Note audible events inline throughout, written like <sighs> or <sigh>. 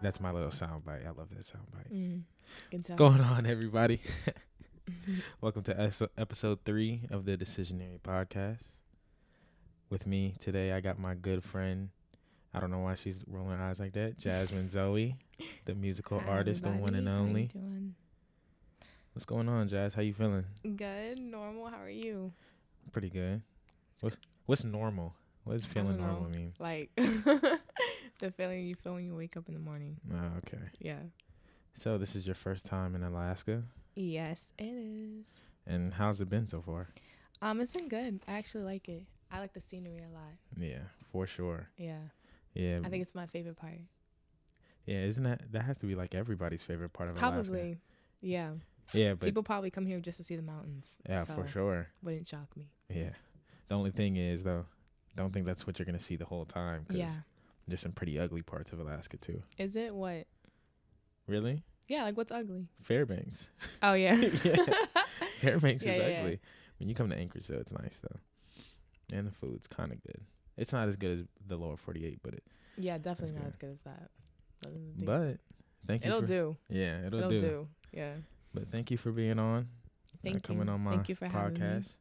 That's my little soundbite. I love that soundbite. Mm, What's going on, everybody? <laughs> <laughs> Welcome to episode, three of the Decisionary Podcast. With me today, I got my good friend. I don't know why she's rolling her eyes like that. Jasmine Zoe, the musical Hi, artist, the one and everybody. Only. What's going on, Jazz? How you feeling? Good, normal. How are you? Pretty good. It's What's what's normal? What does feeling normal know. mean? Like <laughs> the feeling you feel when you wake up in the morning. Oh, okay. Yeah. So this is your first time in Alaska, Yes, it is. and how's it been so far? Um, it's been good. I actually like it. I like the scenery a lot. Yeah, for sure. Yeah. Yeah, I think it's my favorite part. yeah. Isn't that that has to be like everybody's favorite part of Alaska? Probably. Yeah. Yeah, but People probably come here just to see the mountains. yeah, so for sure. Wouldn't shock me. Yeah. The only thing is though, don't think that's what you're gonna see the whole time. Cause Yeah. There's some pretty ugly parts of Alaska too. Is it what? Really? Yeah, like what's ugly? Fairbanks. Oh yeah. <laughs> Yeah. <laughs> Fairbanks Yeah, is yeah, ugly. When you come to Anchorage though, it's nice though, and the food's kind of good. It's not as good as the lower 48, but it. yeah, definitely not good. as good as that. But, it's decent. But thank you. it'll for, do. Yeah, it'll, do It'll do. do. Yeah. But thank you for being on. Thank uh, coming you. on my Thank you for podcast,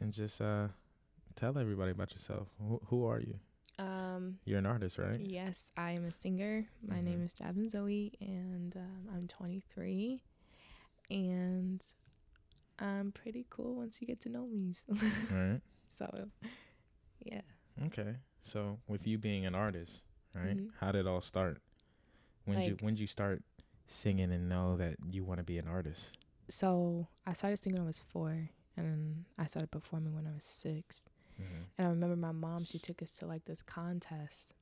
and just uh, tell everybody about yourself. Who, who are you? Um, You're an artist, right? yes, I am a singer. My name Mhm. is Jasmine Zoe, and um, I'm 23. And I'm pretty cool once you get to know me. So, <laughs> All right. so yeah. Okay. So with you being an artist, right? Mhm. How did it all start? When did you when did you start singing and know that you want to be an artist? So I started singing when I was four, and I started performing when I was six. Mm-hmm. And I remember my mom, she took us to like this contest.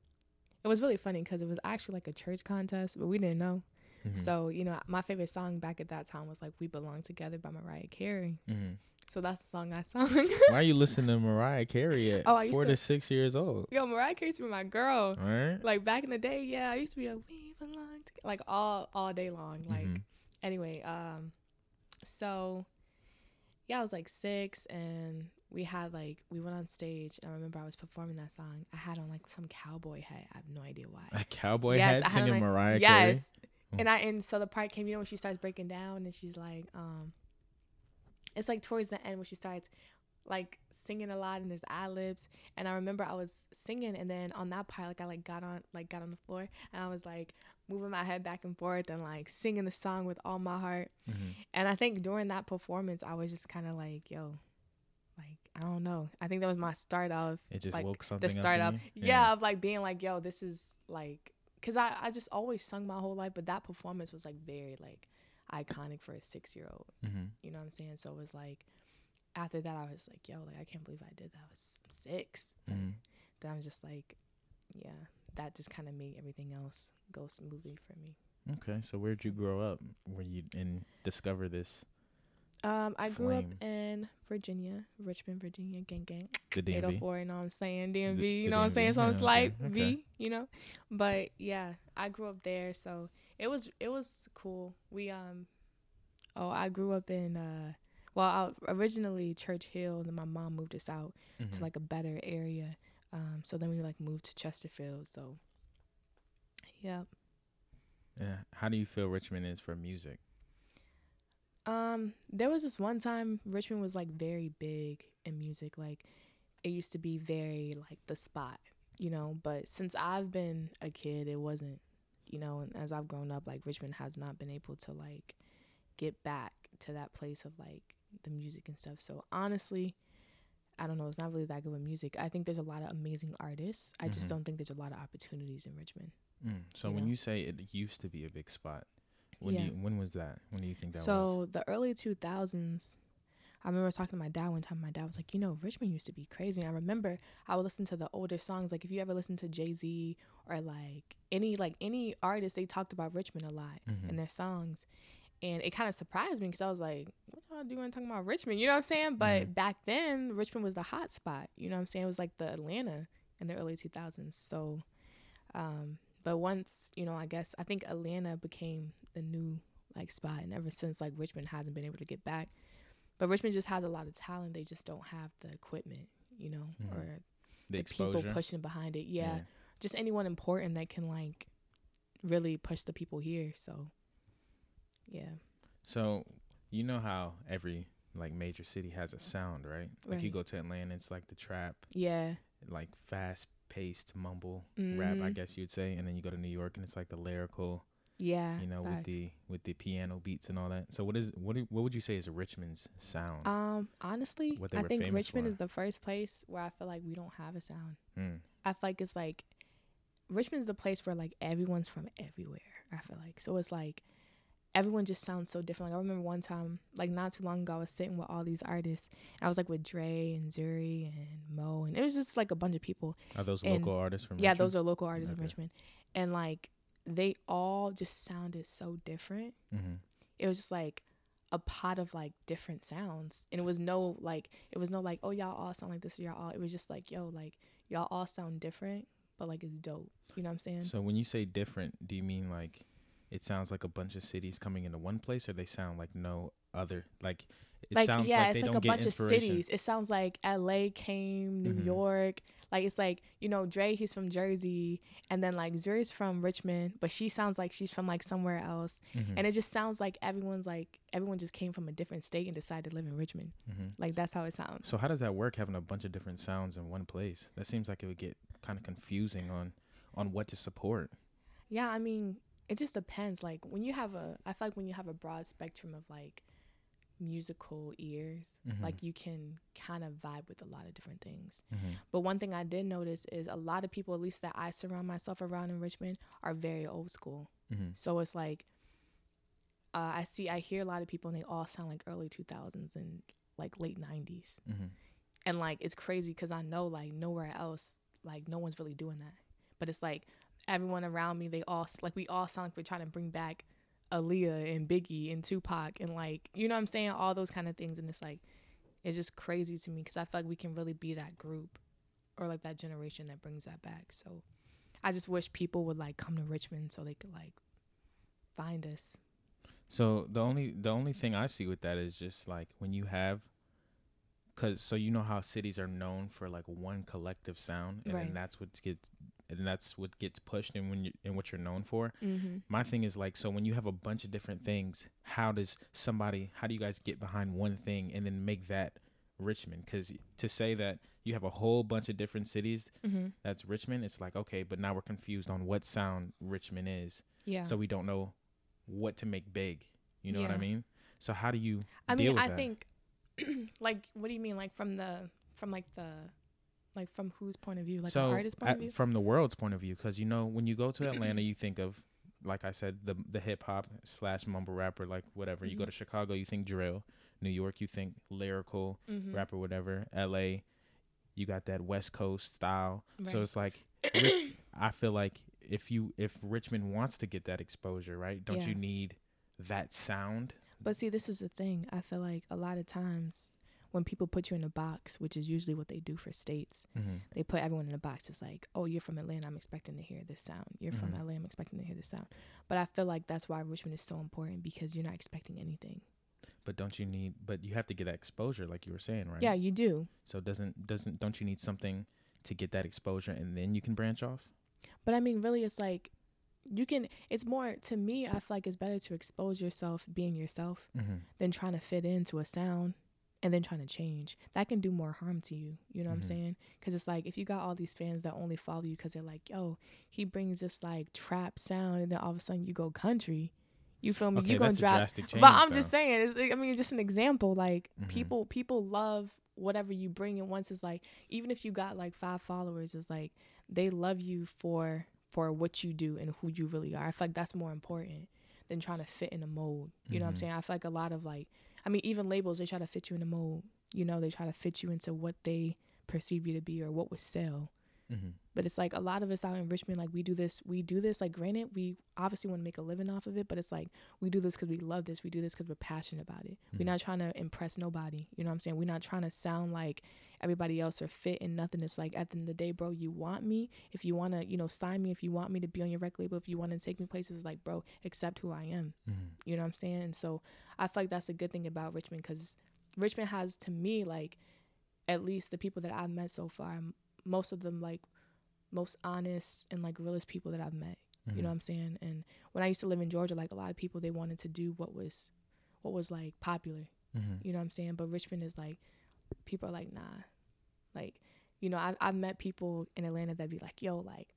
It was really funny because it was actually like a church contest, but we didn't know. Mm-hmm. So, you know, my favorite song back at that time was like We Belong Together by Mariah Carey. hmm So that's the song I sung. <laughs> Why are you listening to Mariah Carey at Oh, four to- to six years old? Yo, Mariah Carey used to be my girl. Right. Like back in the day, yeah, I used to be a We Belong Together, like all all day long. Like Mhm. anyway, um, so yeah, I was like six, and we had like we went on stage, and I remember I was performing that song. I had on like some cowboy hat. I have no idea why. a cowboy Yes, hat singing like- Mariah yes. Mm. And I and so the part came, you know, when she starts breaking down and she's like, um, it's like towards the end when she starts like singing a lot and there's ad libs. And I remember I was singing and then on that part, like I like got on like got on the floor and I was like moving my head back and forth and like singing the song with all my heart. Carey? Mhm. And I think during that performance, I was just kind of like, yo, I don't know. I think that was my start of It just like woke something the start up. of you? yeah. of like being like yo this is like because I, I just always sung my whole life but that performance was like very like iconic for a six year old Mhm. you know what i'm saying so it was like after that i was like yo like i can't believe i did that i was six But Mhm. then i'm just like yeah that just kind of made everything else go smoothly for me Okay. So where'd you grow up? Where you and discover this um i grew Flame. up in virginia richmond virginia gang gang the DMV? 804, you know what I'm saying? DMV, The- you know what I'm saying? So I'm slight V, you know? But yeah, I grew up there, so it was it was cool. We um oh, I grew up in uh well, I, originally Church Hill, and then my mom moved us out Mhm. to like a better area. Um so then we like moved to Chesterfield, so yeah. Yeah. How do you feel Richmond is for music? Um, there was this one time Richmond was like very big in music. Like it used to be very like the spot, you know. But since I've been a kid, it wasn't, you know. And as I've grown up, like Richmond has not been able to like get back to that place of like the music and stuff. So honestly, I don't know. It's not really that good with music. I think there's a lot of amazing artists. I just Mhm. don't think there's a lot of opportunities in Richmond. Mm. So You when know? you say it used to be a big spot, when do Yeah. you, when was that? When do you think that so was? So the early 2000s i remember talking to my dad one time my dad was like you know richmond used to be crazy and i remember i would listen to the older songs like if you ever listen to jay-z or like any like any artist they talked about richmond a lot Mhm. in their songs and it kind of surprised me because i was like what y'all doing talking about richmond you know what i'm saying but Mhm. back then richmond was the hot spot you know what i'm saying it was like the atlanta in the early 2000s so um but once you know i guess i think atlanta became the new like spot and ever since like richmond hasn't been able to get back but richmond just has a lot of talent they just don't have the equipment you know Mhm. or the the people pushing behind it yeah. just anyone important that can like really push the people here. So yeah. So you know how every like major city has a sound, right? Like you go to Atlanta, it's like the trap, Yeah. like fast paced mumble rap, I Mhm. guess you'd say, and then you go to New York and it's like the lyrical, Yeah. you know, with the with the piano beats and all that. So what is what do, what would you say is Richmond's sound? Um, honestly, I think Richmond for. is the first place where I feel like we don't have a sound. Mm. I feel like it's like Richmond's the place where like everyone's from everywhere. I feel like so it's like everyone just sounds so different. Like I remember one time, like not too long ago, I was sitting with all these artists. And I was like with Dre and Zuri and Mo, and it was just like a bunch of people. Are those And- local artists from yeah, Richmond? those are local artists Okay. in Richmond, and like they all just sounded so different. Mhm. It was just like a pot of like different sounds, and it was no like it was no like oh y'all all sound like this, y'all all. It was just like yo like y'all all sound different, but like it's dope. You know what I'm saying? So when you say different, do you mean like it sounds like a bunch of cities coming into one place, or they sound like no other? Like it sounds like sounds yeah, like it's like a bunch of cities. It sounds like L.A. came, New Mhm. York. Like it's like you know Dre, he's from Jersey, and then like Zuri's from Richmond, but she sounds like she's from like somewhere else, Mhm. and it just sounds like everyone's like everyone just came from a different state and decided to live in Richmond. Mhm. Like that's how it sounds. So how does that work? Having a bunch of different sounds in one place? That seems like it would get kind of confusing on on what to support. Yeah, I mean, it just depends. Like when you have a, I feel like when you have a broad spectrum of like musical ears, Mhm. like you can kind of vibe with a lot of different things. Mm-hmm. But one thing I did notice is a lot of people, at least that I surround myself around in Richmond, are very old school. Mm-hmm. So it's like, uh, I see, I hear a lot of people and they all sound like early 2000s and like late 90s. Mm-hmm. And like, it's crazy because I know like nowhere else, like no one's really doing that. But it's like everyone around me, they all, like, we all sound like we're trying to bring back Aaliyah and Biggie and Tupac and like, you know what I'm saying? All those kind of things. And it's like, it's just crazy to me because I feel like we can really be that group or like that generation that brings that back. So I just wish people would like come to Richmond so they could like find us. So the only the only thing I see with that is just like when you have, cause so you know how cities are known for like one collective sound, and Right. then that's what gets and that's what gets pushed and when you and what you're known for. Mm-hmm. My thing is like so when you have a bunch of different things, how does somebody how do you guys get behind one thing and then make that Richmond? Because to say that you have a whole bunch of different cities Mm-hmm. that's Richmond, it's like okay, but now we're confused on what sound Richmond is. Yeah. so we don't know what to make big. You know what I mean? So how do you I deal mean, I that? think <clears throat> like what do you mean like from the from like the like from whose point of view? Like so an artist's point at- of view? from the world's point of view, because you know when you go to <clears throat> Atlanta, you think of like I said, the the hip hop slash mumble rapper, like whatever. You go Mhm. to Chicago, you think drill. New York, you think lyrical mm-hmm. rapper, whatever. L.A., you got that West Coast style. So it's like Rich, <coughs> I feel like if you if Richmond wants to get that exposure, right? Don't Yeah. you need that sound? But see, this is the thing. I feel like a lot of times when people put you in a box, which is usually what they do for states, Mm-hmm. they put everyone in a box. It's like, oh, you're from Atlanta. I'm expecting to hear this sound. You're from Mhm. LA. I'm expecting to hear this sound. But I feel like that's why Richmond is so important because you're not expecting anything. But don't you need? But you have to get that exposure, like you were saying, right? Yeah, you do. So doesn't doesn't don't you need something to get that exposure and then you can branch off? But I mean, really, it's like you can. It's more to me. I feel like it's better to expose yourself being yourself Mm-hmm. than trying to fit into a sound and then trying to change. That can do more harm to you. You know what Mhm. I'm saying? Because it's like if you got all these fans that only follow you because they're like, yo, he brings this like trap sound, and then all of a sudden you go country. You feel me? Okay, you gonna drop. change. But I'm though. just saying. It's, I mean, just an example. Like Mhm. people, people love whatever you bring. And once it's like, even if you got like five followers, it's like they love you for for what you do and who you really are. I feel like that's more important than trying to fit in a mold. You know what I'm Mhm. saying? I feel like a lot of like, I mean, even labels they try to fit you in a mold. You know, they try to fit you into what they perceive you to be or what would sell. Mhm. But it's like a lot of us out in Richmond, like we do this, we do this. Like, granted, we obviously want to make a living off of it, but it's like we do this because we love this. We do this because we're passionate about it. Mhm. We're not trying to impress nobody. You know what I'm saying? We're not trying to sound like everybody else or fit in nothing. It's like at the end of the day, bro, you want me. If you want to, you know, sign me. If you want me to be on your record label, if you want to take me places, like, bro, accept who I am. Mhm. You know what I'm saying? And so I feel like that's a good thing about Richmond because Richmond has, to me, like, at least the people that I've met so far, most of them, like, most honest and like realest people that I've met. Mhm. You know what I'm saying? And when I used to live in Georgia, like a lot of people they wanted to do what was what was like popular. Mhm. You know what I'm saying? But Richmond is like people are like, nah. Like, you know, I've I've met people in Atlanta that'd be like, yo, like,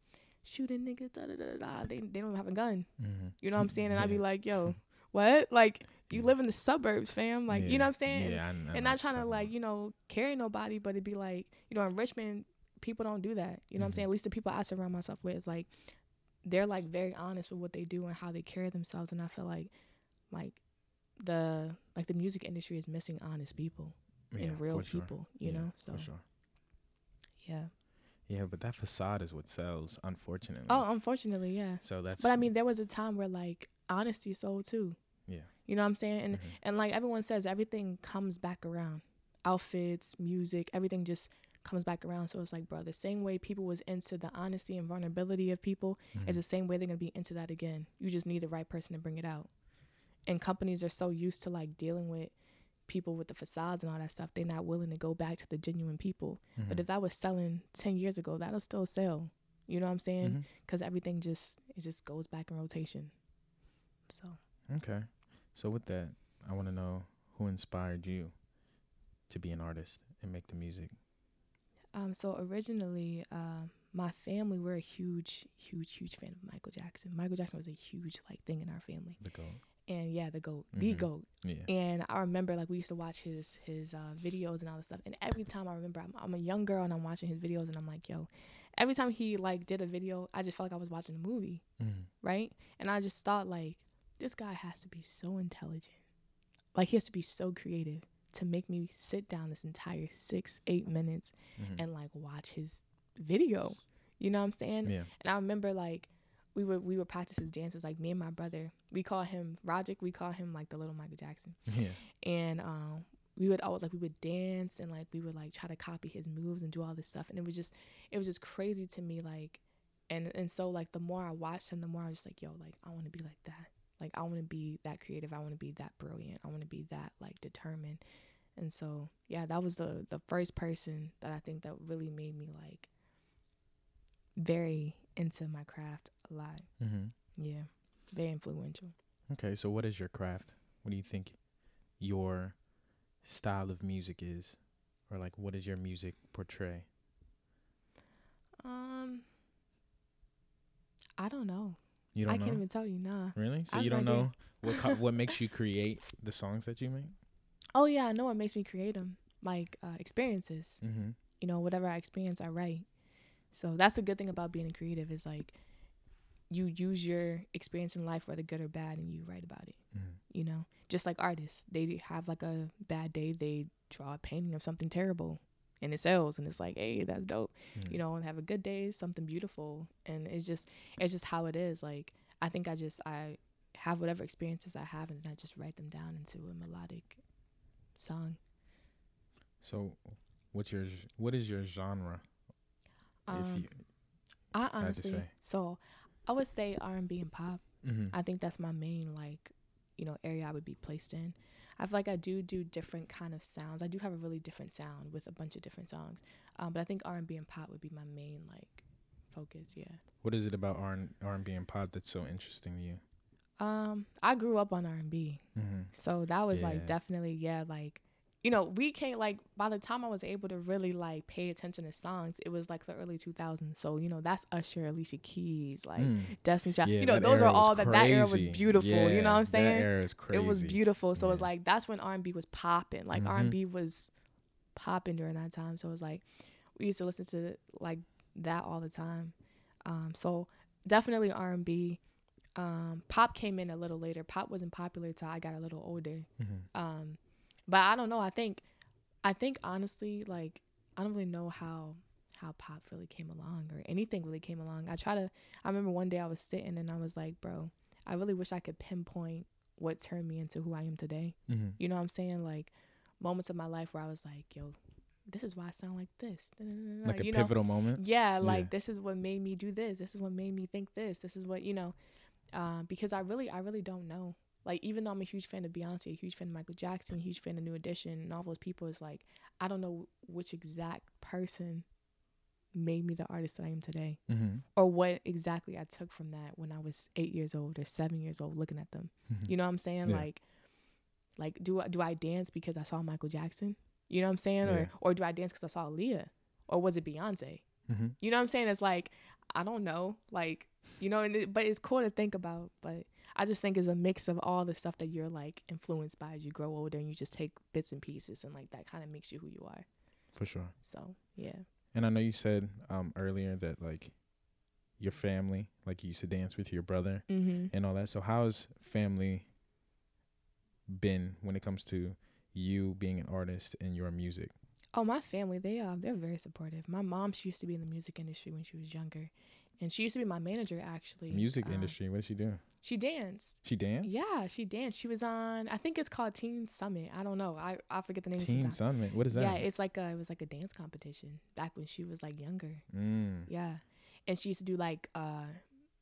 shooting niggas, da da da da. They they don't even have a gun. Mhm. You know what I'm saying? And I'd be like, yo, <laughs> what? Like, you live in the suburbs, fam. Like, you know what I'm saying? Yeah, I, I know and not trying to like you know carry nobody but it'd be like you know in richmond people don't do that you know what i'm saying at least the people i surround myself with is like they're like very honest with what they do and how they carry themselves and i feel like like the like the music industry is missing honest people Yeah, and real sure. people you Yeah, know so for sure. yeah Yeah, but that facade is what sells, unfortunately. oh unfortunately yeah so that's. but i mean there was a time where like honesty sold too Yeah. you know what i'm saying and Mhm. And like everyone says, everything comes back around. Outfits, music, everything just comes back around. So it's like, bro, the same way people was into the honesty and vulnerability of people is Mhm. the same way they're gonna be into that again. You just need the right person to bring it out. And companies are so used to like dealing with people with the facades and all that stuff, they're not willing to go back to the genuine people. But Mhm. if that was selling ten years ago, that'll still sell. You know what I'm saying? Because everything just it just goes back in rotation. So Okay. So with that, I want to know who inspired you to be an artist and make the music. Um, so originally, uh, my family we're a huge, huge, huge fan of Michael Jackson. Michael Jackson was a huge like thing in our family, The goal. and yeah, the goat, the Mhm. goat. Yeah. And I remember like we used to watch his his uh, videos and all this stuff. And every time I remember, I'm, I'm a young girl and I'm watching his videos, and I'm like, yo, every time he like did a video, I just felt like I was watching a movie, Mhm. right? And I just thought like, this guy has to be so intelligent, like he has to be so creative to make me sit down this entire six, eight minutes Mhm. and like watch his video. You know what I'm saying? yeah. And I remember like we would we would practice his dances. Like me and my brother, we call him Roderick. We call him like the little Michael Jackson. <laughs> Yeah. And um, we would always like we would dance and like we would like try to copy his moves and do all this stuff. And it was just it was just crazy to me. Like and and so like the more I watched him, the more I was just like, yo, like I want to be like that. Like I want to be that creative. I want to be that brilliant. I want to be that like determined. And so yeah, that was the the first person that I think that really made me like very into my craft a lot. Mhm. Yeah, very influential. Okay. So what is your craft? What do you think your style of music is, or like what does your music portray? Um, I don't know. You don't I know. can't even tell you. Nah. really? So I you don't know what co- what makes you <laughs> create the songs that you make? Oh yeah, I know what makes me create them. Like uh, experiences. Mm-hmm. You know, whatever I experience, I write. So that's the good thing about being a creative is like you use your experience in life, whether good or bad, and you write about it. Mm-hmm. You know, just like artists, they have like a bad day, they draw a painting of something terrible, and it sells, and it's like, hey, that's dope. Mm-hmm. you know, and have a good day, something beautiful. And it's just it's just how it is. Like I think I just I have whatever experiences I have and I just write them down into a melodic song. So, what's your what is your genre? if Um, you, I honestly so I would say R and B and pop. mm-hmm. I think that's my main like, you know, area I would be placed in. I feel like I do do different kind of sounds. I do have a really different sound with a bunch of different songs. Um, but I think R and B and pop would be my main like focus. Yeah. what is it about R and R and B and pop that's so interesting to you? Um, I grew up on R and B. Mm-hmm. So that was Yeah. like definitely yeah like you know we can't like by the time I was able to really like pay attention to songs it was like the early 2000s so you know that's Usher Alicia Keys like Destiny Child you know Mm. those are all that that era was beautiful you know what I'm saying? That era is crazy. it was beautiful so it's Yeah. like that's when R&B was popping like Mhm. R&B was popping during that time so it was like we used to listen to like that all the time um so definitely R&B um pop came in a little later pop wasn't popular till I got a little older Mhm. um, but I don't know. I think, I think honestly, like I don't really know how how pop really came along or anything really came along. I try to. I remember one day I was sitting and I was like, bro, I really wish I could pinpoint what turned me into who I am today. Mhm. You know what I'm saying? Like moments of my life where I was like, yo, this is why I sound like this. Like a you know? pivotal moment. yeah like Yeah. this is what made me do this this is what made me think this this is what you know um because i really i really don't know like even though i'm a huge fan of beyonce a huge fan of michael jackson a huge fan of new edition and all those people is like i don't know which exact person made me the artist that I am today, Mm-hmm. or what exactly I took from that when I was eight years old or seven years old, looking at them. You know what I'm saying? Yeah. Like, like do I do I dance because I saw Michael Jackson? You know what I'm saying? Yeah. Or or do I dance because I saw Leah? Or was it Beyonce? Mm-hmm. You know what I'm saying? It's like I don't know, like you know, and it, but it's cool to think about. But I just think it's a mix of all the stuff that you're like influenced by as you grow older, and you just take bits and pieces, and like that kind of makes you who you are. For sure. So yeah, And I know you said um earlier that like your family, like you used to dance with your brother mm-hmm. and all that. So how's family been when it comes to you being an artist and your music? Oh, my family, they uh they're very supportive. My mom, she used to be in the music industry when she was younger. And she used to be my manager actually. Music Um, industry. What did she do? She danced. She danced. Yeah, she danced. She was on I think it's called Teen Summit. I don't know. I, I forget the name Teen sometimes. Summit. What is that? Yeah, it's like a it was like a dance competition back when she was like younger. mm. Yeah. And she used to do like uh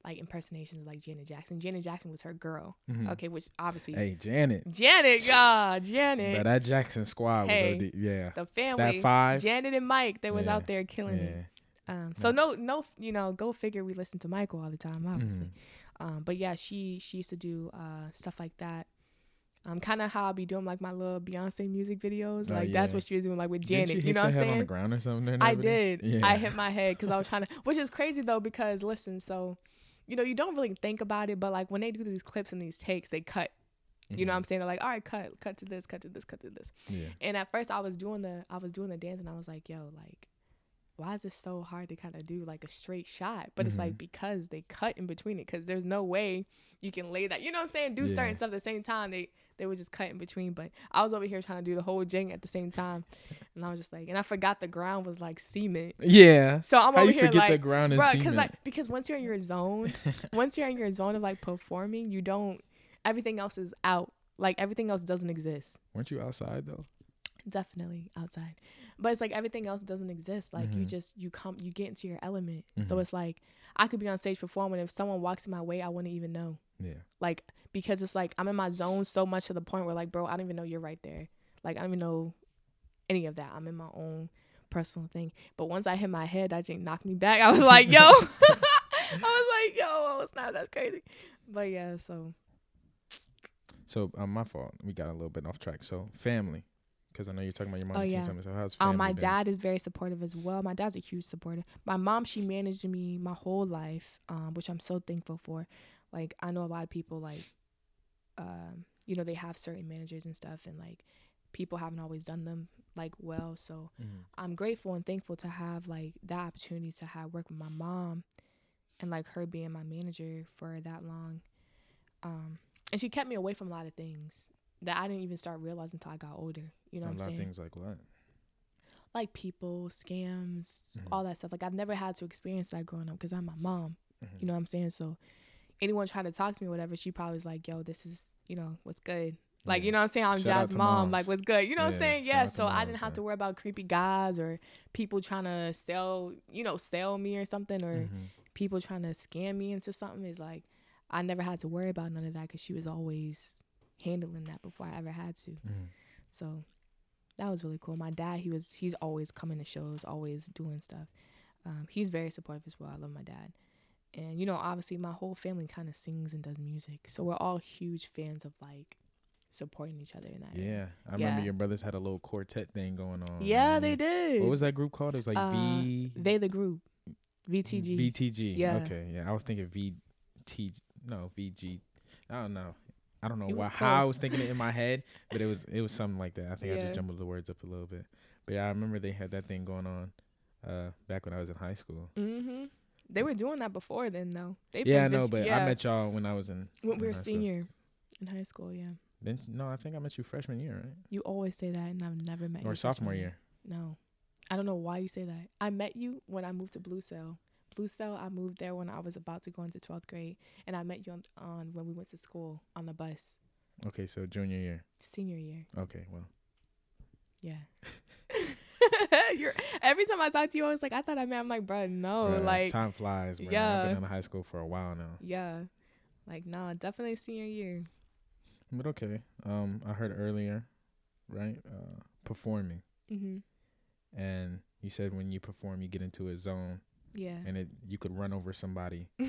like impersonations of like Janet Jackson. Janet Jackson was her girl. Mhm. Okay, which obviously Hey, Janet. Janet, yeah, Janet. But that Jackson squad Hey, was OD. Yeah. the family. That five? Janet and Mike, that was Yeah, out there killing it. Um, so no, no, you know, go figure. We listen to Michael all the time, obviously. Mhm. Um, but yeah, she she used to do uh stuff like that. Um, kind of how I be doing like my little Beyonce music videos. Oh, Like that's yeah. what she was doing, like with Janet. hit You know what I'm head on the ground or something? I did. Yeah. I hit my head because I was trying to, which is crazy though because listen, so you know you don't really think about it, but like when they do these clips and these takes, they cut. You know what I'm saying? They're like, all right, cut, cut to this, cut to this, cut to this. Mm-hmm. Yeah. And at first, I was doing the I was doing the dance, and I was like, yo, like, why is it so hard to kind of do like a straight shot? But it's like Mhm. because they cut in between it, because there's no way you can lay that. You know what I'm saying? Do Yeah. certain stuff at the same time. They they were just cut in between. But I was over here trying to do the whole jing at the same time, <laughs> and I was just like, and I forgot the ground was like cement. Yeah. So I'm How over you here forget like, the ground cement? because like because once you're in your zone, <laughs> once you're in your zone of like performing, you don't. Everything else is out. Like everything else doesn't exist. Weren't you outside though? Definitely outside, but it's like everything else doesn't exist. Like you Mhm. just you come you get into your element. So Mhm. it's like I could be on stage performing. If someone walks in my way, I wouldn't even know. Yeah. Like because it's like I'm in my zone so much to the point where like bro, I don't even know you're right there. Like I don't even know any of that. I'm in my own personal thing. But once I hit my head, that just knocked me back. I was <laughs> like, yo. <laughs> I was like, yo, oh snap, that's crazy. But yeah, so So um, my fault. We got a little bit off track. So family, because I know you're talking about your mom. Oh, and yeah. Summit. So how's family? um my been? dad is very supportive as well. My dad's a huge supporter. My mom, she managed me my whole life, um, which I'm so thankful for. Like I know a lot of people like um, you know, they have certain managers and stuff and like people haven't always done them like well. So Mhm. I'm grateful and thankful to have like that opportunity to have work with my mom and like her being my manager for that long. Um and she kept me away from a lot of things that I didn't even start realizing until I got older. You know a what I'm saying? things like what? Like people, scams, Mhm. all that stuff. Like I've never had to experience that growing up because I'm my mom. Mhm. You know what I'm saying? So anyone trying to talk to me or whatever, she probably was like, "Yo, this is you know what's good." Like Yeah. you know what I'm saying? I'm Jazz mom. moms. Like what's good? You know what I'm saying? Yeah. So I didn't have yeah. to worry about creepy guys or people trying to sell you know sell me or something or Mhm. people trying to scam me into something. Is like I never had to worry about none of that because she was always handling that before I ever had to. Mhm. So that was really cool. My dad, he was he's always coming to shows, always doing stuff. Um, he's very supportive as well. I love my dad. And you know, obviously my whole family kind of sings and does music. So we're all huge fans of like supporting each other in that. Yeah, I remember your brothers had a little quartet thing going on. Yeah, they did. What was that group called? It was like Uh, V. They the group. VTG. VTG. Yeah. Okay. Yeah, I was thinking VT. No, VG. I don't know. I don't know why, how I was thinking it in my head, but it was it was something like that. I think I just jumbled the words up a little bit. But yeah, I remember they had that thing going on uh back when I was in high school. Mhm. They were doing that before then though. They yeah, I know, but yeah. I met y'all when I was in when we were high school. senior in high school, yeah. Then no, I think I met you freshman year, right? You always say that and I've never met you. Or sophomore year. No. I don't know why you say that. I met you when I moved to Blue Cell. Blue Cell, I moved there when I was about to go into 12th grade. And I met you on, on when we went to school on the bus, Okay, so junior year. senior year. Okay, well. Yeah. <laughs> <laughs> You're every time I talk to you, I was like, I thought I met. I'm like, bro, no, like, time flies, bro. I've yeah. been in high school for a while now. yeah, like, nah, definitely senior year. But okay. Um I heard earlier, right? Uh performing. Mhm. and you said when you perform, you get into a zone, Yeah. and it you could run over somebody <laughs>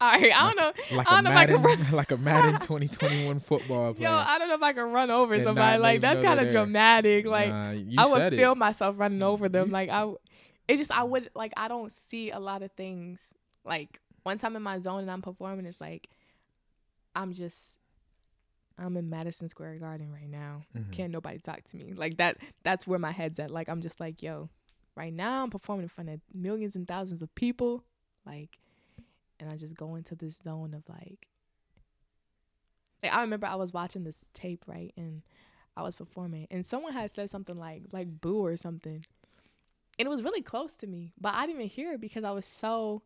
All right. I don't know. like I a don't know if I Madden, can run. <laughs> like a Madden <laughs> 2021 football player. Yo, I don't know if I can run over somebody. Like that's kind of dramatic. Like Nah, I would feel it. myself running over them. You- Like I, it's just I would like I don't see a lot of things. Like once I'm in my zone and I'm performing, it's like I'm just I'm in Madison Square Garden right now. Mhm. Can't nobody talk to me like that. That's where my head's at. Like I'm just like yo, right now I'm performing in front of millions and thousands of people. Like, and I just go into this zone of like. Like I remember I was watching this tape right and I was performing and someone had said something like like boo or something. And it was really close to me, but I didn't even hear it because I was so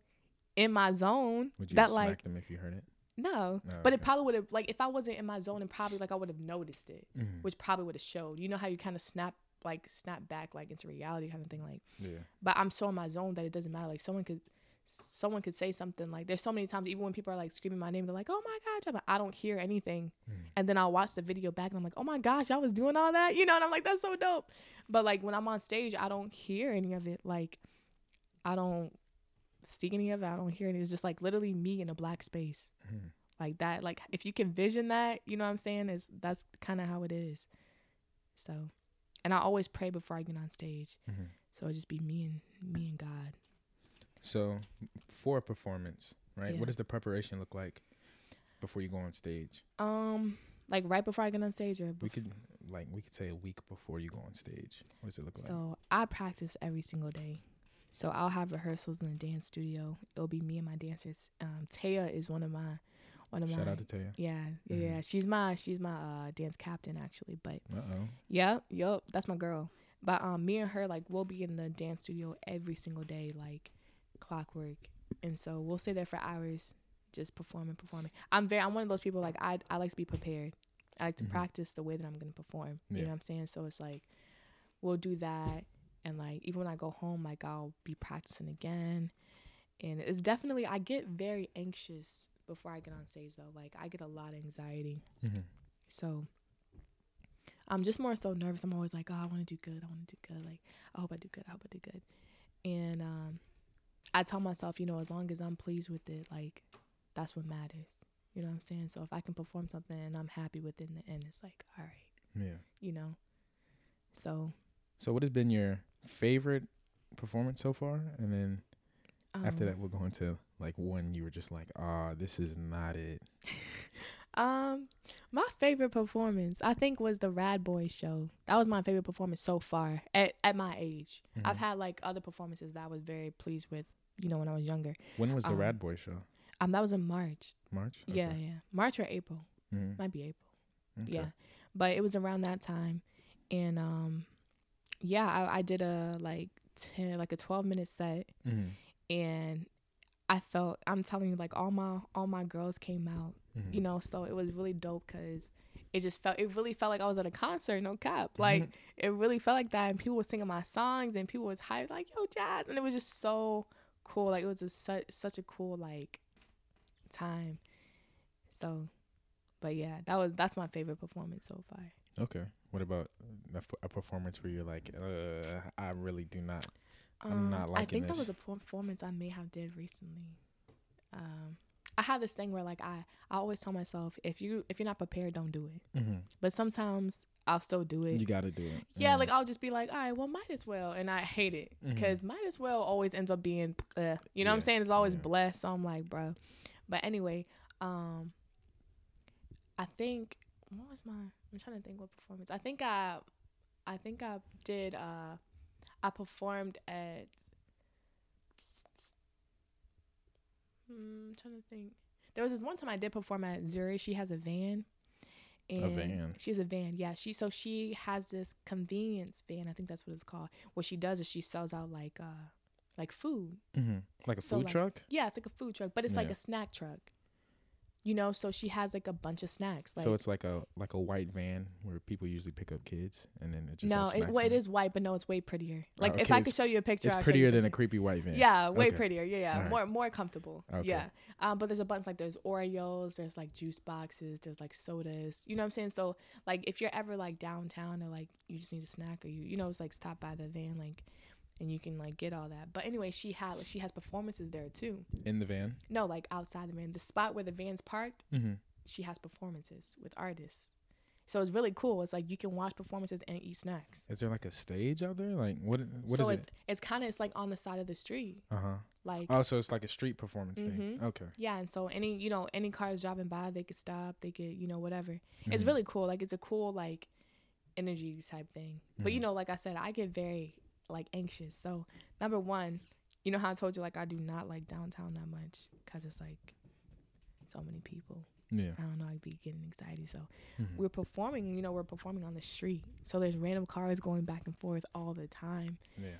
in my zone Would you that have like them if you heard it? no. Oh, But it probably would have like if I wasn't in my zone and probably like I would have noticed it, Mhm. which probably would have showed. You know how you kind of snap like snap back like into reality kind of thing like Yeah. but I'm so in my zone that it doesn't matter. Like someone could someone could say something like there's so many times even when people are like screaming my name, they're like, Oh my like, I don't hear anything. Mhm. And then I'll watch the video back and I'm like, Oh my gosh, I was doing all that, you know, and I'm like, That's so dope. But like when I'm on stage, I don't hear any of it. Like I don't see any of it. I don't hear it. It's just like literally me in a black space. Mhm. Like that. Like if you can vision that, you know what I'm saying? Is that's kinda how it is. So and I always pray before I get on stage. Mhm. So it just be me and me and God. So, for a performance, right? Yeah. What does the preparation look like before you go on stage? Um, like right before I get on stage, or We could like we could say a week before you go on stage. What does it look like? so I practice every single day. So I'll have rehearsals in the dance studio. It'll be me and my dancers. Um, Taya is one of my, one of Shout my. out to Taya. yeah, yeah, Mhm. yeah. She's my she's my uh dance captain actually. But Uh oh. yeah, yup, that's my girl. But um, me and her like we'll be in the dance studio every single day, like clockwork. And so we'll stay there for hours, just performing, performing. I'm very I'm one of those people like I I like to be prepared. I like to Mhm. practice the way that I'm gonna perform. You know what I'm saying? So it's like we'll do that and like even when I go home, like I'll be practicing again. And it's definitely I get very anxious before I get on stage though. Like I get a lot of anxiety. Mm-hmm. So I'm just more so nervous. I'm always like, oh, I want to do good. I want to do good. Like, I hope I do good. I hope I do good. And um, I tell myself, you know, as long as I'm pleased with it, like, that's what matters. You know what I'm saying? So if I can perform something and I'm happy with it in the end, it's like, all right, Yeah. you know. So So, what has been your favorite performance so far? And then after um, that, we'll go into like one you were just like, ah, this is not it. <laughs> Um, my favorite performance I think was the Rad Boy show. That was my favorite performance so far at at my age. I've Mhm. had like other performances that I was very pleased with. You know, when I was younger. When was the um, Rad Boy show? Um, that was in March. March. Yeah, yeah, March or April. Mhm. Might be April. Okay. Yeah, but it was around that time, and um, yeah, I, I did a like ten, like a twelve minute set, Mhm. And I felt I'm telling you, like all my all my girls came out, Mhm. you know, so it was really dope because it just felt it really felt like I was at a concert, no cap, like it really felt like that, and people were singing my songs, and people was hyped, like yo jazz, and it was just so cool, like it was just such such a cool like time, so. But yeah, that was that's my favorite performance so far. Okay. What about a performance where you're like, uh, I really do not. I'm Um, not I liking think that was a performance I may have did recently. Um, I have this thing where like I, I always tell myself if you if you're not prepared, don't do it. Mm-hmm. But sometimes I'll still do it. You got to do it. yeah, like I'll just be like, all right, well, might as well, and I hate it because might as well always ends up being, uh, you know what I'm saying? It's always yeah. blessed. So I'm like, bro. But anyway, um, I think what was my? I'm trying to think what performance. I think I, I think I did. Uh, I performed at. Hmm, I'm trying to think. There was this one time I did perform at Zuri's. She has a van. And van? She has a van. Yeah. She so she has this convenience van. I think that's what it's called. What she does is she sells out like uh like food. Mm-hmm. Like a So, food like, truck. Yeah, it's like a food truck, but it's like a snack truck. You know, so she has like a bunch of snacks. Like so it's like a like a white van where people usually pick up kids, and then it just no, it, well, it is white, but no, it's way prettier. Oh, Like if okay, I could show you a picture, It's prettier than a creepy white van. Yeah, way Okay. prettier. Yeah, yeah, Alright. more more comfortable. Okay. Yeah. Um, but there's a bunch like there's Oreos, there's like juice boxes, there's like sodas. You know what I'm saying? So like if you're ever like downtown or like you just need a snack or you you know it's like stop by the van like and you can like get all that. But anyway, she had like she has performances there too. In the van. No, like outside the van, the spot where the van's parked, Mm-hmm. she has performances with artists. So it's really cool. It's like you can watch performances and eat snacks. Is there like a stage out there? Like what? What so is it's it? it's kind of it's like on the side of the street, Uh huh. like Oh, so it's like a street performance thing. Mhm. Okay. yeah. And so any you know any cars driving by, they could stop. They could you know whatever. It's Mhm. really cool. Like it's a cool like energy type thing. But you Mhm. know, like I said, I get very like anxious. So number one, you know how I told you like I do not like downtown that much because it's like so many people. Yeah. I don't know. I'd be getting anxiety. So Mhm. we're performing. You know, we're performing on the street. So there's random cars going back and forth all the time, Yeah.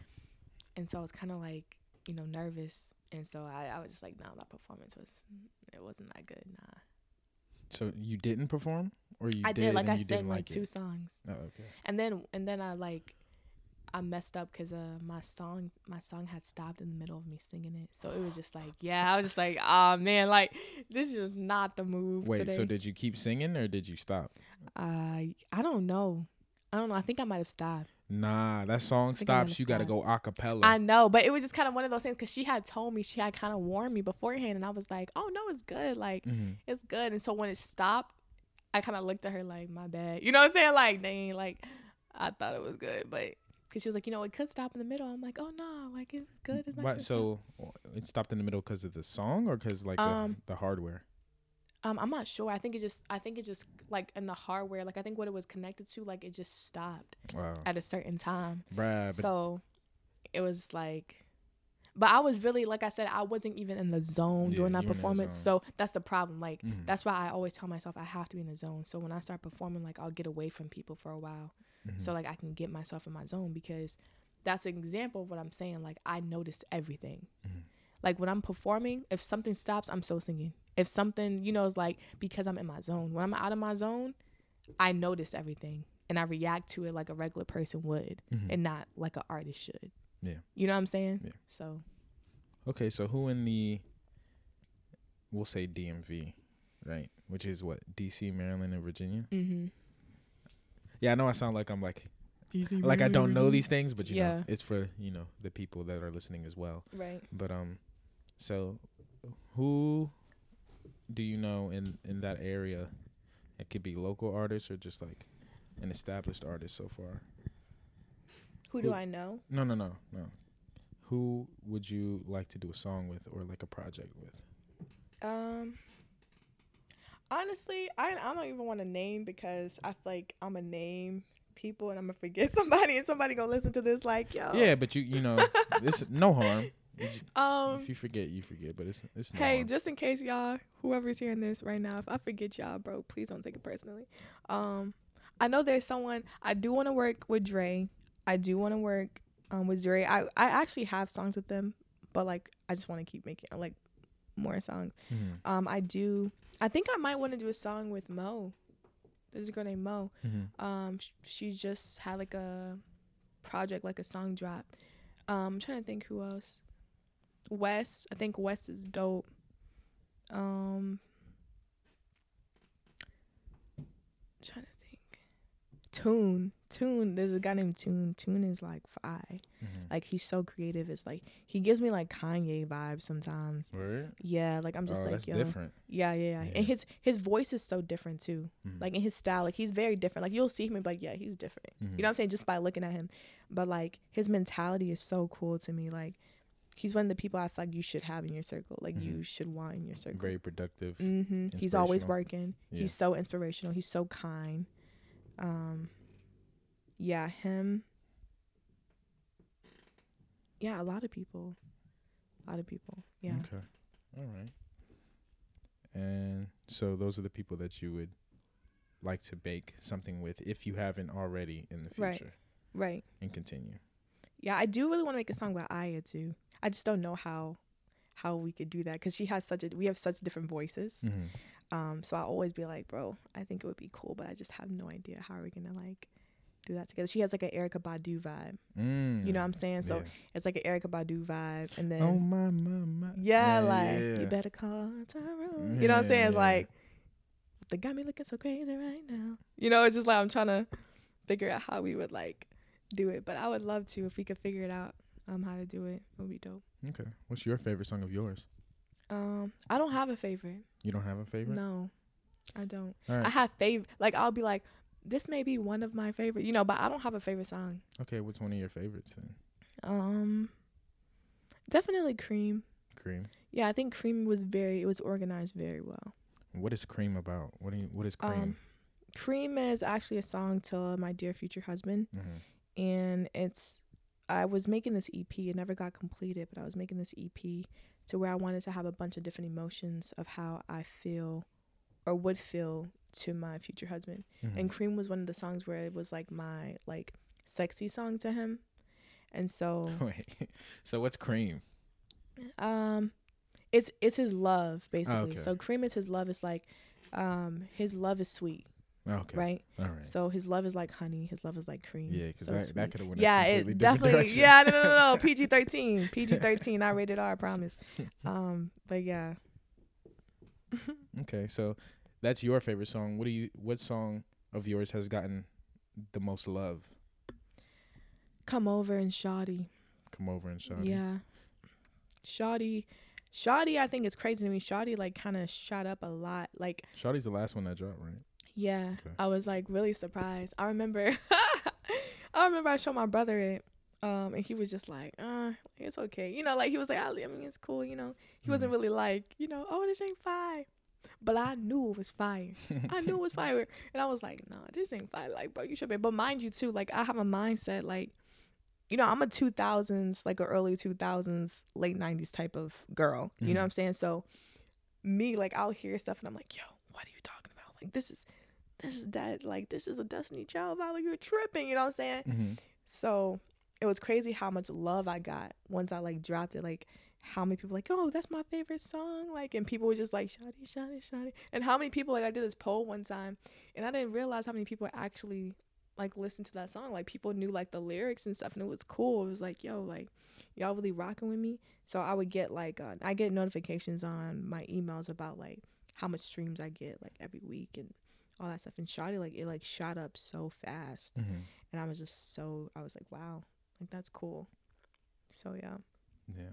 and so it's kind of like you know nervous. And so I, I was just like, no, that performance was it wasn't that good. Nah, So you didn't perform, or you I did, did like I didn't like like two songs. Oh, okay. and then and then I like I messed up because uh my song my song had stopped in the middle of me singing it, so it was just like yeah I was just like <sighs> oh man like this is not the move Wait. today. So did you keep singing, or did you stop? I I don't know I don't know I think I might have stopped Nah, that song think I might stops. You got to go a cappella. I know but it was just kind of one of those things because she had told me she had kind of warned me beforehand and I was like oh no it's good like mm-hmm. it's good and so when it stopped I kind of looked at her like my bad you know what I'm saying like dang like I thought it was good but. Cause she was like, you know, it could stop in the middle. I'm like, oh no, like it's good. It's not gonna stop. So it stopped in the middle because of the song, or because like Um, the, the hardware. Um, I'm not sure. I think it just, I think it just like in the hardware, like I think what it was connected to, like it just stopped Wow. at a certain time. Bruh, so it was like, but I was really, like I said, I wasn't even in the zone Yeah, during that you were in the performance. So that's the problem. Like Mhm. that's why I always tell myself I have to be in the zone. So when I start performing, like I'll get away from people for a while, Mhm. so like I can get myself in my zone because that's an example of what I'm saying. Like I noticed everything. Mhm. Like when I'm performing, if something stops, I'm still singing. If something, you know, is like because I'm in my zone. When I'm out of my zone, I notice everything and I react to it like a regular person would Mhm. and not like an artist should. Yeah. You know what I'm saying? Yeah. So Okay, so who in the we'll say DMV, right? Which is what DC, Maryland, and Virginia. mm-hmm. Yeah, I know I sound like I'm like like I don't know these things, but you know, it's for you know the people that are listening as well. Right. But um, so who do you know in in that area? It could be local artists or just like an established artist so far. Who Who- do I know? No, no, no, no. Who would you like to do a song with or like a project with? Um, honestly, I I don't even want to name because I feel like I'm a name people and I'm gonna forget <laughs> somebody and somebody gonna listen to this like yo. Yeah, but you you know, it's <laughs> no harm. You Um. if you forget, you forget. But it's it's no Hey, harm. just in case y'all, whoever's hearing this right now, if I forget y'all, bro, please don't take it personally. Um, I know there's someone I do want to work with Dre. I do want to work um with Dre. I I actually have songs with them, but like I just want to keep making like more songs. Mhm, Um, I do. I think I might want to do a song with Mo. There's a girl named Mo. mhm. Um, sh- she just had like a project, like a song drop. Um, I'm trying to think who else. Wes, I think Wes is dope. Um, trying to think. Tune, Tune. There's a guy named Tune. Tune is like fire. Mhm. Like he's so creative. It's like he gives me like Kanye vibes sometimes. Word? Yeah, like I'm just oh, like that's yo. different. Yeah, yeah, yeah, Yeah. And his his voice is so different too. Mhm. Like in his style, like he's very different. Like you'll see him and be like, yeah, he's different. Mhm. You know what I'm saying? Just by looking at him. But like his mentality is so cool to me. Like he's one of the people I feel like you should have in your circle. Like Mhm. you should want in your circle. very productive. Mm-hmm. He's always working. Yeah. He's so inspirational. He's so kind. Um yeah, him. Yeah, a lot of people. A lot of people. Yeah. Okay. All right. And so those are the people that you would like to bake something with if you haven't already in the Right. future Right. and continue. Yeah, I do really want to make a song about Aya too. I just don't know how how we could do that because she has such a we have such different voices. Mm-hmm. Um, so I always be like, bro, I think it would be cool, but I just have no idea how are we gonna like do that together. She has like an Erykah Badu vibe. Mm. You know what I'm saying? So Yeah. it's like an Erykah Badu vibe, and then oh my my my. yeah, like yeah. you better call Tyrone. You know what I'm saying? It's Yeah. like they got me looking so crazy right now. You know, it's just like I'm trying to figure out how we would like do it, but I would love to if we could figure it out. um how to do it. It would be dope. Okay. What's your favorite song of yours? Um, I don't have a favorite. You don't have a favorite? No, I don't. Right. I have favorite. Like I'll be like, this may be one of my favorite. You know, but I don't have a favorite song. okay. What's one of your favorites then? Um, definitely Cream. Cream. Yeah, I think Cream was very. It was organized very well. What is Cream about? What do you, What is Cream? Um, Cream is actually a song to my dear future husband, mm-hmm. and it's. I was making this EP. It never got completed, but I was making this EP to where I wanted to have a bunch of different emotions of how I feel, or would feel to my future husband. Mm-hmm. And Cream was one of the songs where it was like my like sexy song to him, and so <laughs> Wait. So what's Cream? um, it's it's his love basically. okay. So Cream is his love. It's like, um, his love is sweet, Okay. right? All right. So his love is like honey. His love is like cream. yeah, because so that, that could have went. yeah, it definitely. direction. Yeah, no, no, no, no. <laughs> PG thirteen, PG thirteen. Not rated R. I <laughs> promise. Um, but yeah. Okay, so that's your favorite song. What do you? What song of yours has gotten the most love? Come over and shawty. Come over and shout. Yeah. Shawty. Shawty, I think it's crazy to me. Shawty like kind of shot up a lot. Like Shawty's the last one that dropped, right? Yeah, Okay. I was like really surprised. I remember, <laughs> I remember I showed my brother it, um, and he was just like, "Uh, it's okay," you know, like he was like, "I mean, it's cool," you know. He wasn't Mhm. really like, you know, "Oh, this ain't fire," but I knew it was fire. I knew it was fire, and I was like, "No, this ain't fire." Like, bro, you should be. But mind you, too, like I have a mindset, like, you know, I'm a 2000s, like a early 2000s, late 90s type of girl. You know Mhm. what I'm saying? So, me, like, I'll hear stuff, and I'm like, "Yo, what are you talking about? Like, this is." This is that like this is a Destiny Child vibe. Like you're tripping, you know what I'm saying? hmm So it was crazy how much love I got once I like dropped it. Like how many people like, oh, that's my favorite song. Like and people were just like, shawty, shawty, shawty. And how many people like I did this poll one time, and I didn't realize how many people actually like listened to that song. Like people knew like the lyrics and stuff, and it was cool. It was like, yo, like y'all really rocking with me. So I would get like uh, I get notifications on my emails about like how much streams I get like every week and all that stuff. And Shawty like it like shot up so fast hmm and I was just so I was like, wow, like that's cool. So yeah, Yeah.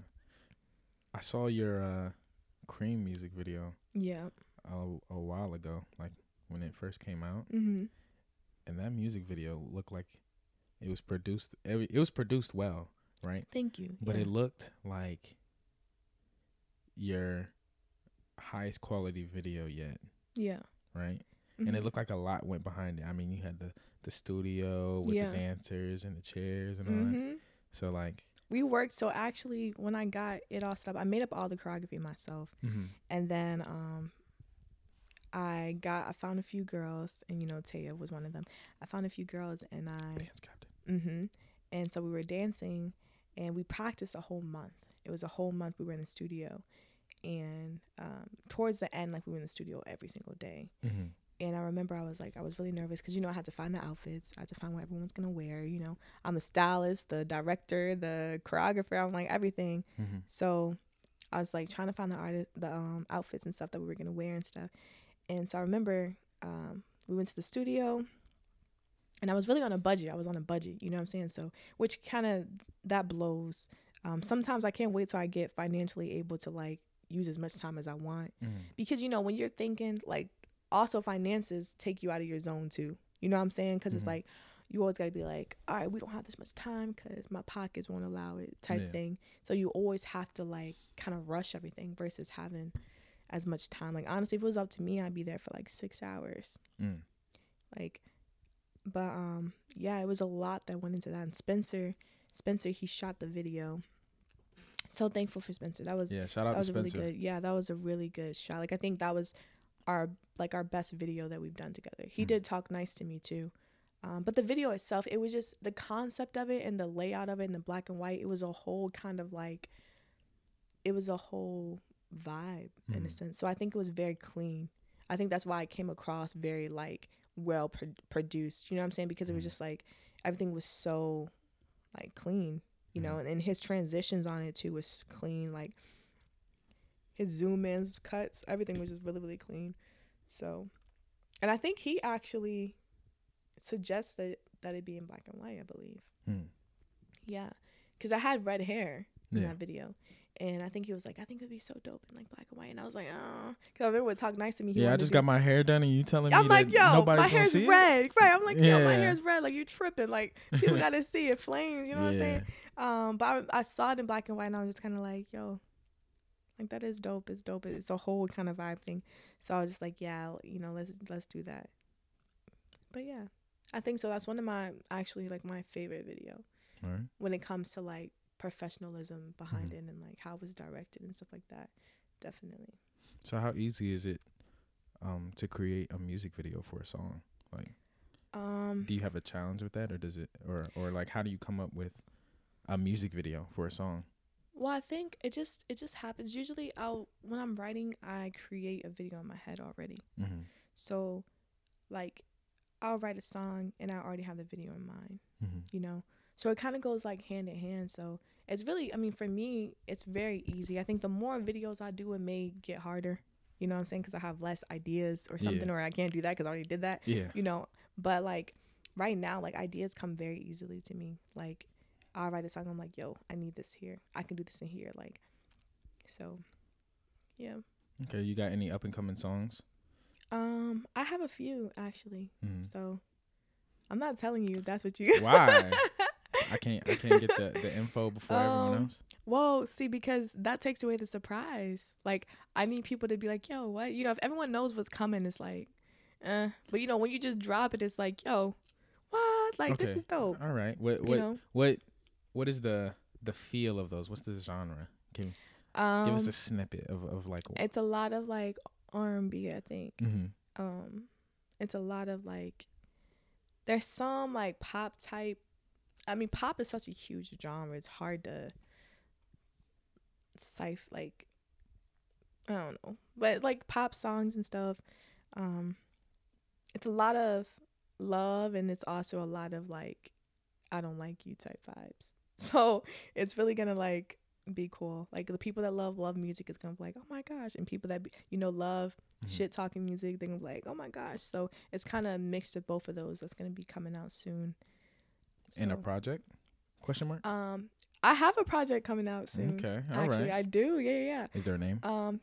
I saw your uh, Cream music video yeah, a, a while ago, like when it first came out, mm-hmm. and that music video looked like it was produced. Every it was produced well, right? Thank you. But yeah. it looked like your highest quality video yet, yeah, right? And it Mhm. looked like a lot went behind it. I mean, you had the the studio with Yeah. the dancers and the chairs and all that. Mhm. So like, We worked so actually when I got it all set up, I made up all the choreography myself, mm-hmm. and then um, I got I found a few girls, and you know Taya was one of them. I found a few girls, and I dance captain. Mm-hmm. And so we were dancing and we practiced a whole month. It was a whole month we were in the studio. And um, towards the end, like we were in the studio every single day. Mm-hmm. And I remember I was like, I was really nervous because, you know, I had to find the outfits. I had to find what everyone's going to wear. You know, I'm the stylist, the director, the choreographer. I'm like everything. Mm-hmm. So I was like trying to find the artist, the um, outfits and stuff that we were gonna wear and stuff. And so I remember um, we went to the studio, and I was really on a budget. I was on a budget, you know what I'm saying? So which kind of that blows. Um, sometimes I can't wait till I get financially able to like use as much time as I want Mm-hmm. because you know when you're thinking like also finances take you out of your zone too. You know what I'm saying? Because Mhm. it's like you always got to be like, all right, we don't have this much time because my pockets won't allow it, type Yeah. thing. So you always have to like kind of rush everything versus having as much time. Like honestly, if it was up to me, I'd be there for like six hours. Mm. Like, but um, yeah, it was a lot that went into that. And Spencer, Spencer, he shot the video. So thankful for Spencer. That was Yeah, shout out that to was a really Spencer. good. Yeah, that was a really good shot. Like I think that was our like our best video that we've done together. He Mhm. did talk nice to me too. Um, but the video itself, it was just the concept of it and the layout of it and the black and white. It was a whole kind of like, it was a whole vibe in a Mhm. sense. So I think it was very clean. I think that's why it came across very like well pro- produced. You know what I'm saying? Because it was Mhm. just like everything was so like clean, you know, Mhm. and, and his transitions on it too was clean. Like his zoom ins, cuts, everything was just really really clean. So, and I think he actually suggested that it be in black and white. I believe. Mm. Yeah, because I had red hair in Yeah. that video. And I think he was like, I think it'd be so dope in like black and white. And I was like, oh, because I remember would talk nice to me. he Yeah, I just got my hair done, and you telling I'm me like, that yo, nobody's my hair's see it? red. Right. I'm like, yo, my hair's red. Like, you tripping. Like, people <laughs> got to see it. Flames. You know what I'm saying? Um, but I, I saw it in black and white, and I was just kind of like, yo, like, that is dope. It's dope. It's a whole kind of vibe thing. So I was just like, yeah, you know, let's let's do that. But yeah, I think so. That's one of my, actually, like, my favorite video right. when it comes to, like, professionalism behind Mhm. it and, like, how it was directed and stuff like that. Definitely. So how easy is it um to create a music video for a song? Like Um, do you have a challenge with that or does it or or like how do you come up with a music video for a song? Well, I think it just it just happens. Usually, I'll when I'm writing, I create a video in my head already. Mm-hmm. So, like, I'll write a song and I already have the video in mind. Mm-hmm. You know, so it kind of goes like hand in hand. So it's really, I mean, for me, it's very easy. I think the more videos I do, it may get harder. You know what I'm saying? Because I have less ideas or something, Yeah. or I can't do that because I already did that. Yeah. You know, but like right now, like ideas come very easily to me. Like I'll write a song, I'm like, yo, I need this here. I can do this in here. Like, so, yeah. Okay, you got any up and coming songs? Um, I have a few actually. Mm-hmm. So, I'm not telling you. if That's what you. Why? <laughs> I can't I can't get the, the info before everyone Um, else. Well, see, because that takes away the surprise. Like, I need people to be like, yo, what? You know, if everyone knows what's coming, it's like, uh. But you know, when you just drop it, it's like, yo, what? Like, this is dope. All right. What You what know? what what is the the feel of those? What's the genre? Can Um, give us a snippet of, of like it's a lot of like R&B, I think. mm-hmm. um it's a lot of like there's some like pop type i mean pop is such a huge genre it's hard to cipher like i don't know but like pop songs and stuff um it's a lot of love and it's also a lot of like i don't like you type vibes so it's really gonna like be cool like the people that love love music is gonna be like oh my gosh and people that be, you know love Mhm. shit talking music they're gonna be like oh my gosh so it's kind of mixed of both of those that's gonna be coming out soon in a project? Question mark? um i have a project coming out soon Okay. all right. actually i do yeah yeah Is there a name? um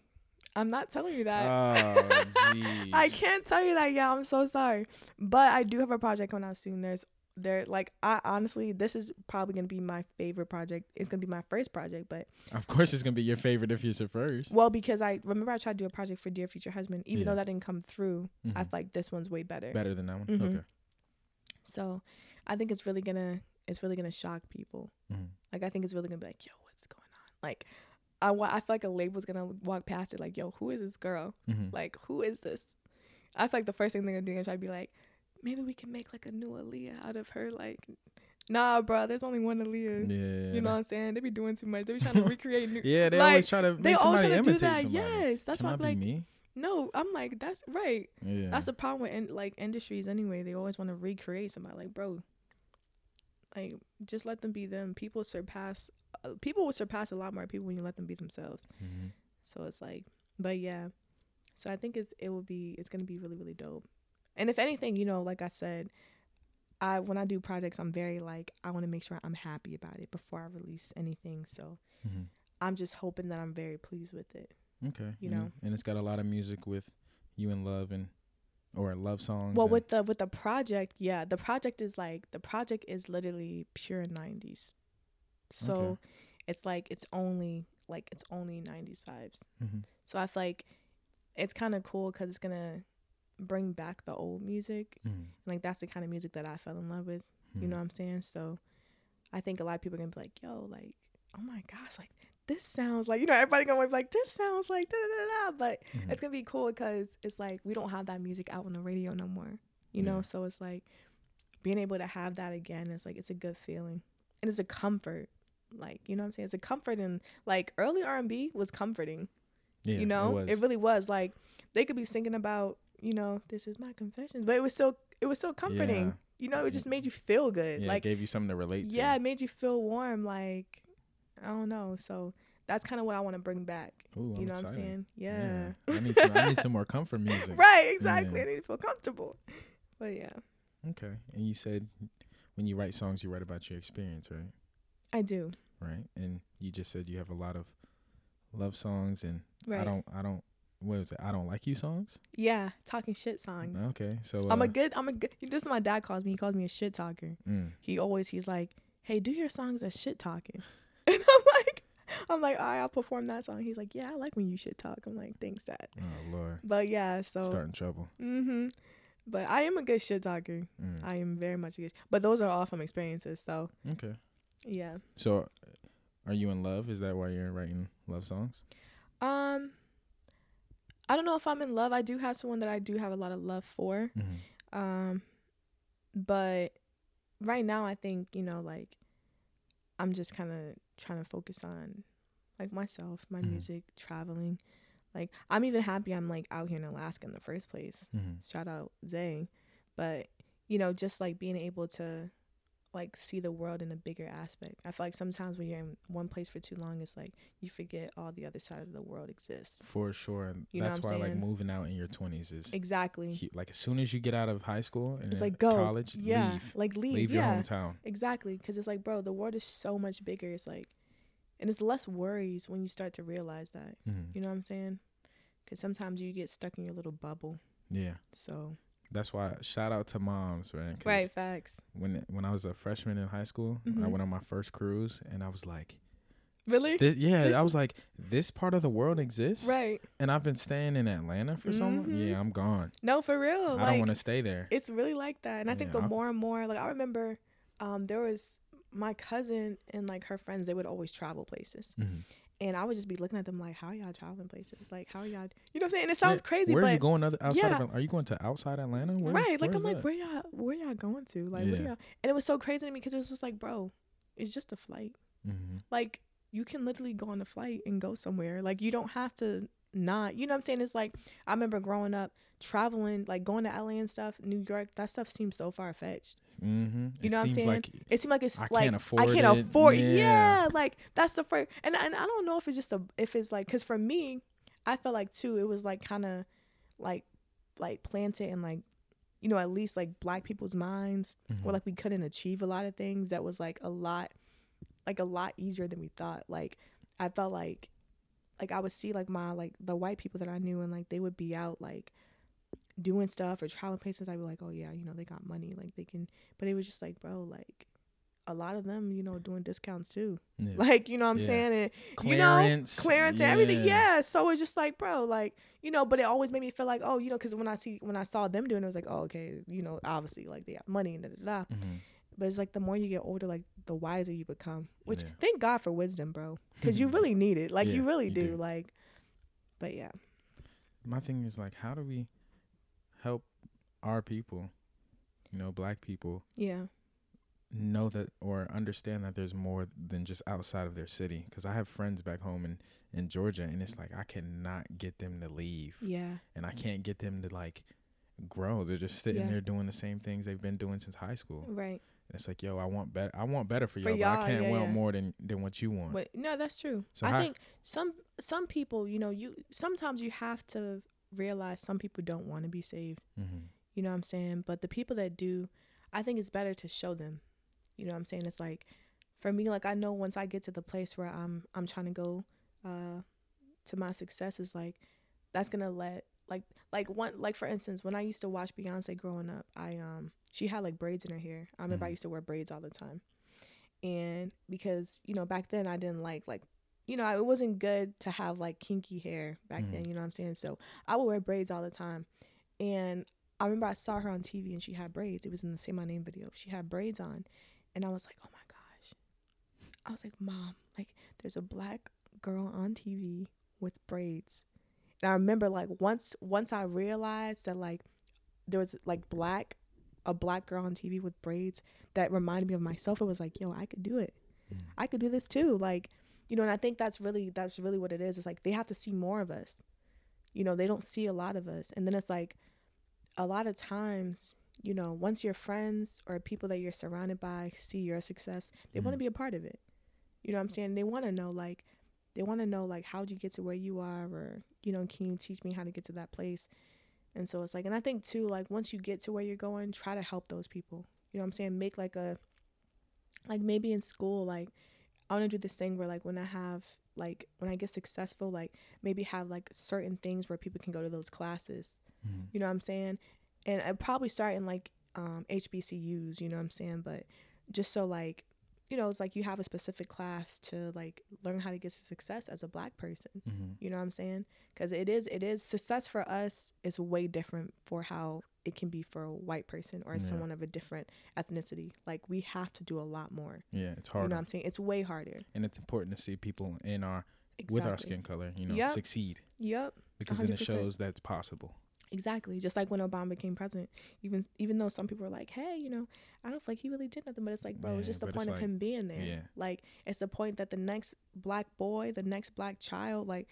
i'm not telling you that Oh, <laughs> jeez. I can't tell you that. Yeah, I'm so sorry. But I do have a project coming out soon. There's there like I honestly this is probably gonna be my favorite project. It's gonna be my first project, but Of course, it's gonna be your favorite if it's your first. well because I remember I tried to do a project for Dear Future Husband. Even Yeah. though that didn't come through, I Mhm. feel like this one's way better. Better than that one. Mhm. Okay. So I think it's really gonna it's really gonna shock people. Mhm. Like I think it's really gonna be like, yo, what's going on? Like I wa- I feel like a label's gonna walk past it like, yo, who is this girl? Mhm. Like, who is this? I feel like the first thing they're gonna do is try to be like, maybe we can make like a new Aaliyah out of her. Like, nah, bro, there's only one Aaliyah. yeah. You know what I'm saying? They be doing too much. They be trying <laughs> to recreate new. Yeah, they like, always try to They make always somebody trying to do imitate that. somebody. Yes, that's Can why I'm like, me? no, I'm like, that's right. Yeah. That's the problem with in, like industries anyway. They always want to recreate somebody. Like, bro, like just let them be them. People surpass. Uh, people will surpass a lot more people when you let them be themselves. Mhm. So it's like, but yeah. So I think it's it will be it's gonna be really really dope. And if anything, you know, like I said, I when I do projects, I'm very like I want to make sure I'm happy about it before I release anything. So Mhm. I'm just hoping that I'm very pleased with it. Okay. you know. and it's got a lot of music with you in love and or love songs. Well, with the with the project, yeah, the project is like the project is literally pure '90s. So Okay. it's like it's only like it's only '90s vibes. Mhm. So I feel like it's kind of cool because it's gonna bring back the old music. Mhm. Like that's the kind of music that I fell in love with. You Mhm. know what I'm saying? So I think a lot of people are gonna be like, "Yo, like, oh my gosh, like this sounds like you know everybody gonna be like this sounds like da da da da." But Mhm. it's gonna be cool because it's like we don't have that music out on the radio no more. You know, Yeah. so it's like being able to have that again is like it's a good feeling and it's a comfort. Like you know what I'm saying? It's a comfort and like early R&B was comforting yeah, you know it, it, really was like they could be singing about you know this is my confessions but it was so it was so comforting Yeah. you know it just made you feel good yeah, it like gave you something to relate to. yeah it made you feel warm like i don't know so that's kind of what i want to bring back Ooh, you I'm know what i'm excited. saying yeah, I need some. I need some more comfort <laughs> music. right exactly Yeah. i need to feel comfortable but yeah Okay. And you said when you write songs, you write about your experience, right? i do right? And you just said you have a lot of love songs, and Right. I don't, I don't. What was it? I don't like you songs. Yeah, talking shit songs. Okay, so I'm uh, a good. I'm a good. This is my dad calls me. He calls me a shit talker. mm, He always he's like, "Hey, do your songs as shit talking," <laughs> and I'm like, I'm like, all right, I'll perform that song. He's like, yeah, I like when you shit talk. I'm like, thanks, dad. oh lord, But yeah, so starting trouble. Mm-hmm. But I am a good shit talker. Mm. I am very much a good. But those are all from experiences. So Okay, yeah. so are you in love? Is that why you're writing love songs? Um, I don't know if I'm in love. I do have someone that I do have a lot of love for. Mm-hmm. Um, but right now, I think you know, like, I'm just kind of trying to focus on like myself, my Mhm. music, traveling. Like, I'm even happy I'm like out here in Alaska in the first place. Mm-hmm. Shout out Zay, but you know, just like being able to like see the world in a bigger aspect. I feel like sometimes when you're in one place for too long, it's like you forget all the other side of the world exists. For sure, and You know that's why I'm like saying? moving out in your twenties is Exactly. like as soon as you get out of high school and It's like go college, yeah, leave, like leave, leave yeah. your hometown. Exactly, because it's like, bro, the world is so much bigger. It's like, and it's less worries when you start to realize that. Mm-hmm. You know what I'm saying? Because sometimes you get stuck in your little bubble. Yeah, So that's why shout out to moms, man. right, facts. When when I was a freshman in high school, I Mhm. went on my first cruise, and I was like, Really? this, yeah, This- I was like, this part of the world exists, right. and I've been staying in Atlanta for so long. Mhm. Yeah, I'm gone. No, for real. I don't want to stay there. it's really like that. And I think the I- more and more, like I remember, um, there was my cousin and like her friends. They would always travel places, Mhm. And I would just be looking at them like, "How y'all traveling places? Like, how are y'all? You know what I'm saying? And it sounds Yeah, crazy, Where but are you going? Other outside yeah. of? Are you going to outside Atlanta? Where, right like i'm like that? where y'all where y'all going to like Yeah. y'all and it was so crazy to me because it was just like bro it's just a flight Mhm. like you can literally go on a flight and go somewhere like you don't have to not you know what i'm saying it's like i remember growing up traveling like going to la and stuff new york that stuff seems so far-fetched Mm-hmm. You know what I'm saying? like it seemed like it's I like can't afford i can't it. afford Yeah. yeah. like that's the first and, and i don't know if it's just a if it's like because for me i felt like too it was like kind of like like planted and like you know at least like black people's minds Mhm. where like we couldn't achieve a lot of things that was like a lot like a lot easier than we thought like i felt like like i would see like my like the white people that i knew and like they would be out like doing stuff or traveling places i'd be like oh yeah you know they got money like they can but it was just like bro like a lot of them you know doing discounts too. Yeah. <laughs> like you know what i'm Yeah. saying? And clearance, you know clearance. and everything. Yeah. So it's just like bro like you know but it always made me feel like oh you know because when i see when i saw them doing it, it was like oh okay you know obviously like they have money and da da da. Mhm. but it's like the more you get older, like the wiser you become. Which Yeah. thank God for wisdom, bro, because you <laughs> really need it. Like you really you do. do. Like, but yeah, My thing is like, how do we help our people, you know, black people, yeah, know that or understand that there's more than just outside of their city? Because I have friends back home in in Georgia, and it's like I cannot get them to leave, yeah, and I can't get them to like grow. They're just sitting Yeah. there doing the same things they've been doing since high school. right. And it's like, yo, I want better. I want better for, For y'all, y'all, I can't yeah, want yeah. more than than what you want. But no, that's true. So I how- think some some people, you know, you sometimes you have to realize some people don't want to be saved. mm-hmm. You know what I'm saying? But the people that do, I think it's better to show them. You know what I'm saying? It's like for me, like I know once I get to the place where I'm I'm trying to go uh to my success is like that's gonna let like like one like for instance, when I used to watch Beyonce growing up, I um she had like braids in her hair. I remember I Mhm. used to wear braids all the time. And because, you know, back then I didn't like like you know, it wasn't good to have like kinky hair back Mhm. then, you know what I'm saying? So I would wear braids all the time. And I remember I saw her on TV and she had braids. It was in the Say My Name video. She had braids on. And I was like, oh my gosh. I was like, Mom, like, there's a black girl on TV with braids. And I remember like once once I realized that like there was like black a black girl on TV with braids that reminded me of myself, it was like, yo, I could do it. Mm. I could do this too. Like, you know, and I think that's really that's really what it is. It's like they have to see more of us. You know, they don't see a lot of us. And then it's like a lot of times, you know, once your friends or people that you're surrounded by see your success, they want to be a part of it. You know what I'm saying? They want to know like they want to know like how'd you get to where you are or you know, can you teach me how to get to that place? And so it's like and I think too like once you get to where you're going, try to help those people. You know what I'm saying? Make like a like maybe in school like I want to do this thing where like when I have like when I get successful, like maybe have like certain things where people can go to those classes. Mhm. You know what I'm saying? And I probably start in like um HBCUs, you know what I'm saying? But just so like you know, it's like you have a specific class to like learn how to get to success as a black person. Mhm. You know what I'm saying? Because it is, it is success for us is way different for how it can be for a white person or Yeah. someone of a different ethnicity. Like we have to do a lot more. Yeah, it's hard. You know what I'm saying? It's way harder. and it's important to see people in our Exactly. with our skin color, you know, Yep. succeed Yep. because then it 100%. shows that's possible. Exactly. Just like when Obama became president, even even though some people were like, "Hey, you know, I don't feel like he really did nothing," but it's like, bro, Yeah, it's just the point of like- him being there. yeah. Like, it's the point that the next black boy, the next black child, like,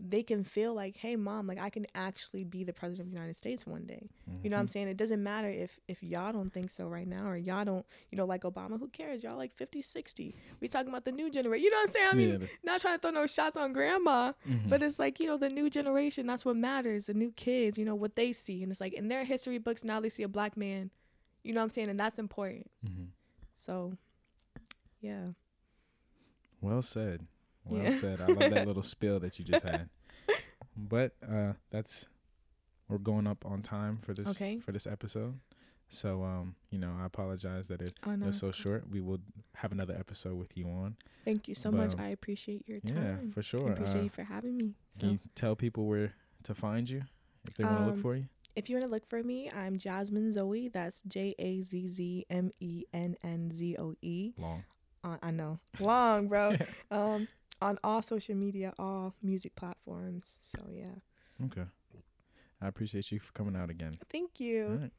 they can feel like, "Hey, mom, like I can actually be the president of the United States one day." You know what I'm Mhm. saying? It doesn't matter if if y'all don't think so right now or y'all don't, you know, like Obama, who cares? Y'all like 50, 60. We talking about the new generation. You know what I'm saying? I mean, Yeah, not trying to throw no shots on grandma, Mhm. but it's like, you know, the new generation, that's what matters. The new kids, you know, what they see. And it's like in their history books now they see a black man. You know what I'm saying? And that's important. Mhm. So yeah. Well said. Well Yeah. said. I love that little <laughs> spill that you just had. But uh that's we're going up on time for this Okay. for this episode. So um, you know, I apologize that it Oh no. was so it's- short. We will have another episode with you on. Thank you so much. I appreciate your time. Yeah, for I sure. appreciate Uh, you for having me. can you tell people where to find you if they want to look Um, for you? if you want to look for me, I'm Jazzmennzoe. That's J A Z Z M E N N Z O E. Long. Uh, I know. Long, bro. <laughs> um on all social media, all music platforms. So yeah. Okay. I appreciate you for coming out again. Thank you. right.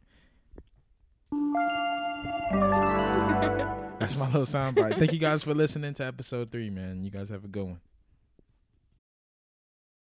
<laughs> That's my little soundbite. Thank you guys for listening to episode three, man. You guys have a good one.